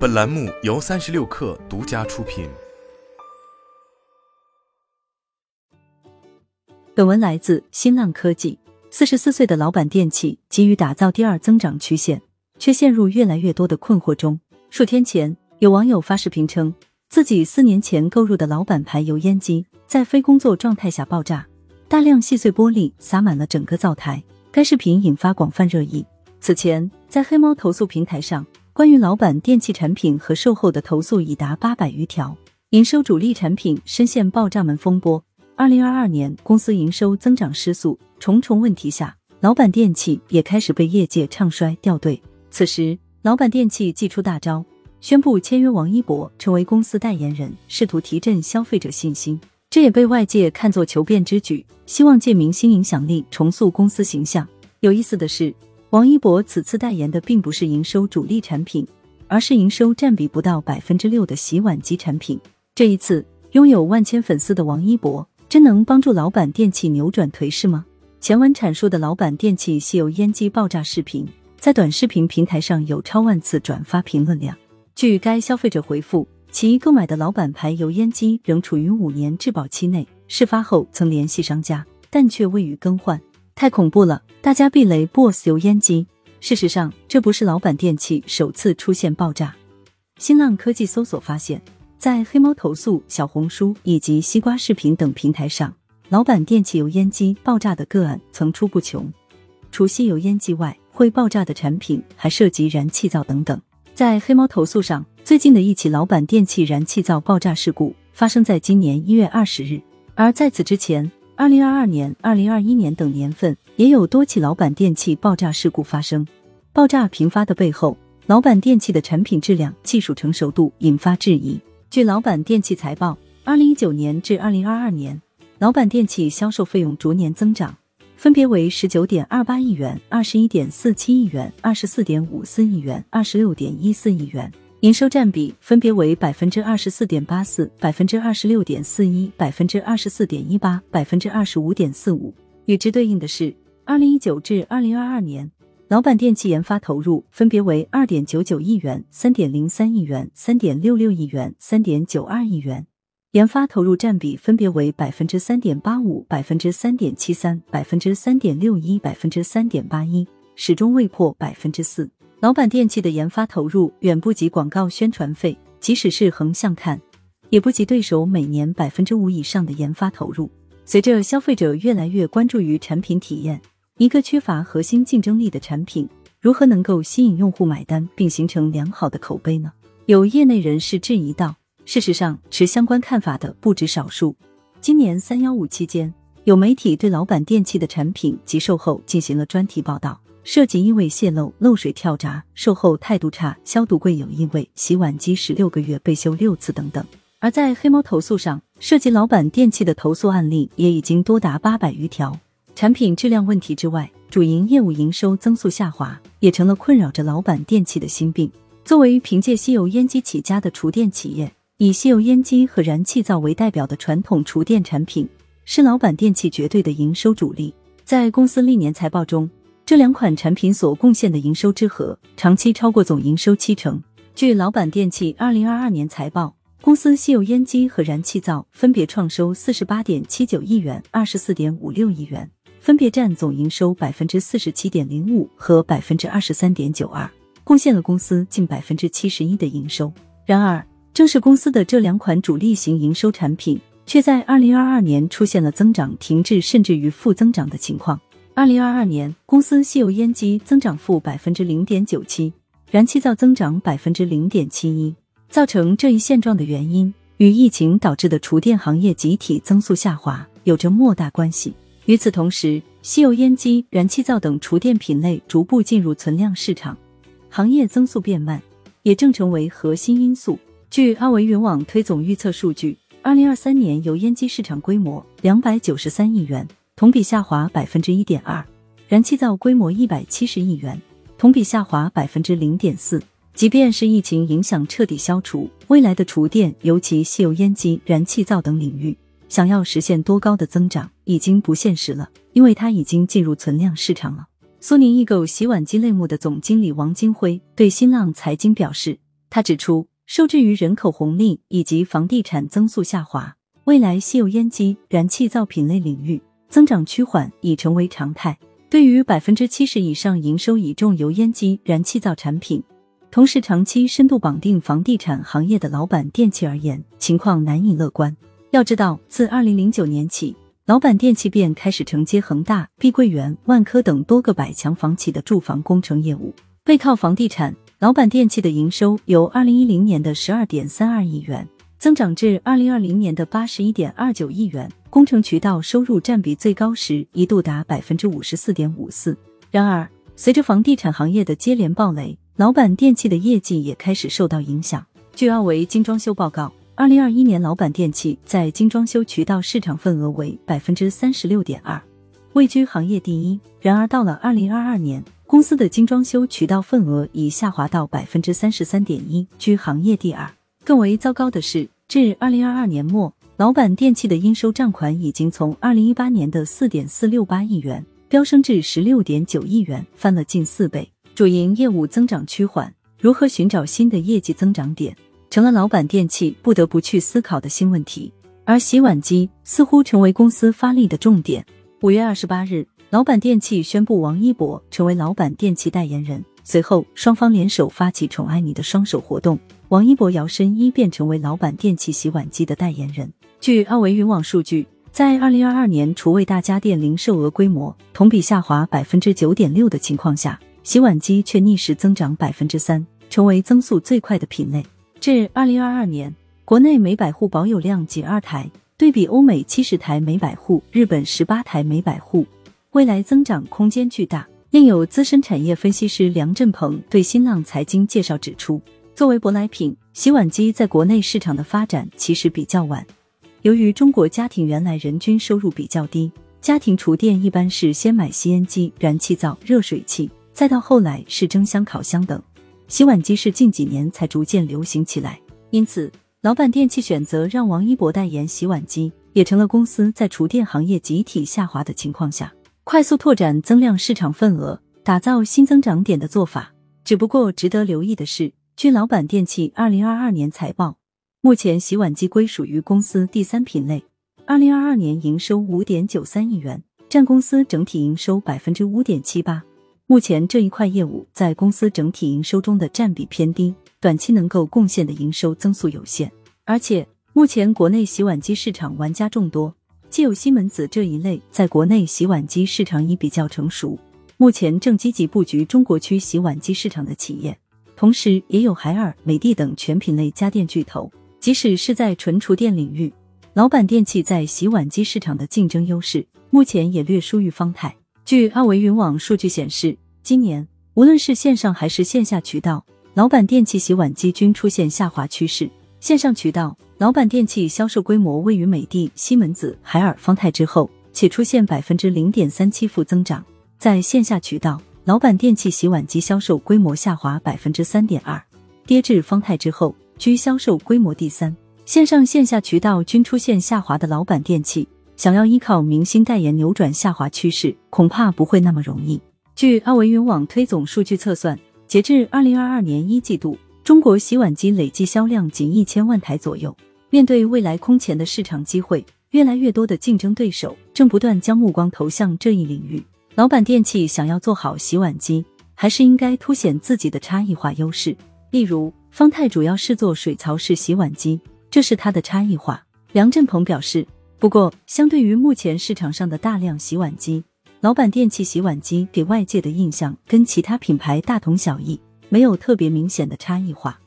本栏目由三十六氪独家出品。本文来自新浪科技。四十四岁的老板电器急于打造第二增长曲线，却陷入越来越多的困惑中。数天前，有网友发视频称，自己四年前购入的老板牌油烟机在非工作状态下爆炸，大量细碎玻璃洒满了整个灶台。该视频引发广泛热议。此前，在黑猫投诉平台上，关于老板电器产品和售后的投诉已达八百余条，营收主力产品深陷爆炸门风波。二零二二年，公司营收增长失速，重重问题下，老板电器也开始被业界唱衰掉队。此时，老板电器祭出大招，宣布签约王一博成为公司代言人，试图提振消费者信心。这也被外界看作求变之举，希望借明星影响力重塑公司形象。有意思的是，王一博此次代言的并不是营收主力产品，而是营收占比不到百分之六的洗碗机产品。这一次，拥有万千粉丝的王一博。真能帮助老板电器扭转颓势吗？前文阐述的老板电器吸油烟机爆炸视频，在短视频平台上有超万次转发评论量。据该消费者回复，其购买的老板牌油烟机仍处于五年质保期内，事发后曾联系商家，但却未予更换。太恐怖了！大家避雷 BOSS 油烟机。事实上，这不是老板电器首次出现爆炸。新浪科技搜索发现。在黑猫投诉、小红书以及西瓜视频等平台上，老板电器油烟机爆炸的个案层出不穷。除吸油烟机外，会爆炸的产品还涉及燃气灶等等。在黑猫投诉上，最近的一起老板电器燃气灶爆炸事故发生在今年一月二十日，而在此之前，二零二二年、二零二一年等年份也有多起老板电器爆炸事故发生。爆炸频发的背后，老板电器的产品质量、技术成熟度引发质疑。据老板电器财报，二零一九年至二零二二年，老板电器销售费用逐年增长，分别为十九点二八亿元、二十一点四七亿元、二十四点五四亿元、二十六点一四亿元，营收占比分别为百分之二十四点八四、百分之二十六点四一、百分之二十四点一八、百分之二十五点四五。与之对应的是，二零一九至二零二二年。老板电器研发投入分别为二点九九亿元、三点零三亿元、三点六六亿元、三点九二亿元，研发投入占比分别为百分之三点八五、百分之三点七三、百分之三点六一、百分之三点八一，始终未破百分之四。老板电器的研发投入远不及广告宣传费，即使是横向看，也不及对手每年百分之五以上的研发投入。随着消费者越来越关注于产品体验。一个缺乏核心竞争力的产品，如何能够吸引用户买单并形成良好的口碑呢？有业内人士质疑道。事实上，持相关看法的不止少数。今年三幺五期间，有媒体对老板电器的产品及售后进行了专题报道，涉及异味泄漏、漏水跳闸、售后态度差、消毒柜有异味、洗碗机十六个月被修六次等等。而在黑猫投诉上，涉及老板电器的投诉案例也已经多达八百余条。产品质量问题之外，主营业务营收增速下滑，也成了困扰着老板电器的心病。作为凭借吸油烟机起家的厨电企业，以吸油烟机和燃气灶为代表的传统厨电产品，是老板电器绝对的营收主力。在公司历年财报中，这两款产品所贡献的营收之和，长期超过总营收七成。据老板电器二零二二年财报。公司吸油烟机和燃气灶分别创收四十八点七九亿元、二十四点五六亿元。分别占总营收百分之四十七点零五和百分之二十三点九二，贡献了公司近百分之七十一的营收。然而，正是公司的这两款主力型营收产品，却在二零二二年出现了增长停滞甚至于负增长的情况。二零二二年，公司吸油烟机增长负百分之零点九七，燃气灶增长百分之零点七一。造成这一现状的原因，与疫情导致的厨电行业集体增速下滑有着莫大关系。与此同时，吸油烟机、燃气灶等厨电品类逐步进入存量市场，行业增速变慢，也正成为核心因素。据阿维云网推总预测数据，二零二三年油烟机市场规模两百九十三亿元，同比下滑百分之一点二；燃气灶规模一百七十亿元，同比下滑百分之零点四。即便是疫情影响彻底消除，未来的厨电，尤其吸油烟机、燃气灶等领域。想要实现多高的增长已经不现实了，因为它已经进入存量市场了。苏宁易购洗碗机类目的总经理王金辉对新浪财经表示，他指出，受制于人口红利以及房地产增速下滑，未来吸油烟机、燃气灶品类领域增长趋缓已成为常态。对于百分之七十以上营收倚重油烟机、燃气灶产品，同时长期深度绑定房地产行业的老板电器而言，情况难以乐观。要知道，自二零零九年起，老板电器便开始承接恒大、碧桂园、万科等多个百强房企的住房工程业务。背靠房地产，老板电器的营收由二零一零年的十二点三二亿元增长至二零二零年的八十一点二九亿元。工程渠道收入占比最高时一度达百分之五十四点五四。然而，随着房地产行业的接连暴雷，老板电器的业绩也开始受到影响。据奥维精装修报告，二零二一年老板电器在精装修渠道市场份额为百分之三十六点二，位居行业第一。然而，到了二零二二年，公司的精装修渠道份额已下滑到百分之三十三点一，居行业第二。更为糟糕的是，至二零二二年末。老板电器的应收账款已经从二零一八年的四点四六八亿元飙升至十六点九亿元，翻了近四倍。主营业务增长趋缓，如何寻找新的业绩增长点，成了老板电器不得不去思考的新问题。而洗碗机似乎成为公司发力的重点。五月二十八日，老板电器宣布王一博成为老板电器代言人，随后双方联手发起“宠爱你的双手”活动，王一博摇身一变成为老板电器洗碗机的代言人。据奥维云网数据，在二零二二年厨卫大家电零售额规模同比下滑百分之九点六的情况下，洗碗机却逆势增长百分之三，成为增速最快的品类。至二零二二年，国内每百户保有量仅二台，对比欧美七十台每百户，日本十八台每百户，未来增长空间巨大。另有资深产业分析师梁振鹏对新浪财经介绍指出，作为舶来品，洗碗机在国内市场的发展其实比较晚。由于中国家庭原来人均收入比较低，家庭厨电一般是先买吸烟机、燃气灶、热水器，再到后来是蒸箱、烤箱等。洗碗机是近几年才逐渐流行起来，因此老板电器选择让王一博代言洗碗机，也成了公司在厨电行业集体下滑的情况下，快速拓展增量市场份额、打造新增长点的做法。只不过值得留意的是，据老板电器二零二二年财报。目前洗碗机归属于公司第三品类，二零二二年营收五点九三亿元，占公司整体营收百分之五点七八。目前这一块业务在公司整体营收中的占比偏低，短期能够贡献的营收增速有限。而且目前国内洗碗机市场玩家众多，既有西门子这一类在国内洗碗机市场已比较成熟，目前正积极布局中国区洗碗机市场的企业，同时也有海尔、美的等全品类家电巨头。即使是在纯厨电领域，老板电器在洗碗机市场的竞争优势目前也略输于方太。据阿维云网数据显示，今年无论是线上还是线下渠道，老板电器洗碗机均出现下滑趋势。线上渠道，老板电器销售规模位于美的、西门子、海尔、方太之后，且出现百分之零点三七负增长。在线下渠道，老板电器洗碗机销售规模下滑百分之三点二，跌至方太之后。居销售规模第三，线上线下渠道均出现下滑的老板电器，想要依靠明星代言扭转下滑趋势，恐怕不会那么容易。据奥维云网推总数据测算，截至二零二二年一季度，中国洗碗机累计销量仅一千万台左右。面对未来空前的市场机会，越来越多的竞争对手正不断将目光投向这一领域。老板电器想要做好洗碗机，还是应该凸显自己的差异化优势，例如。方太主要是做水槽式洗碗机，这是它的差异化。梁振鹏表示，不过相对于目前市场上的大量洗碗机，老板电器洗碗机给外界的印象跟其他品牌大同小异，没有特别明显的差异化。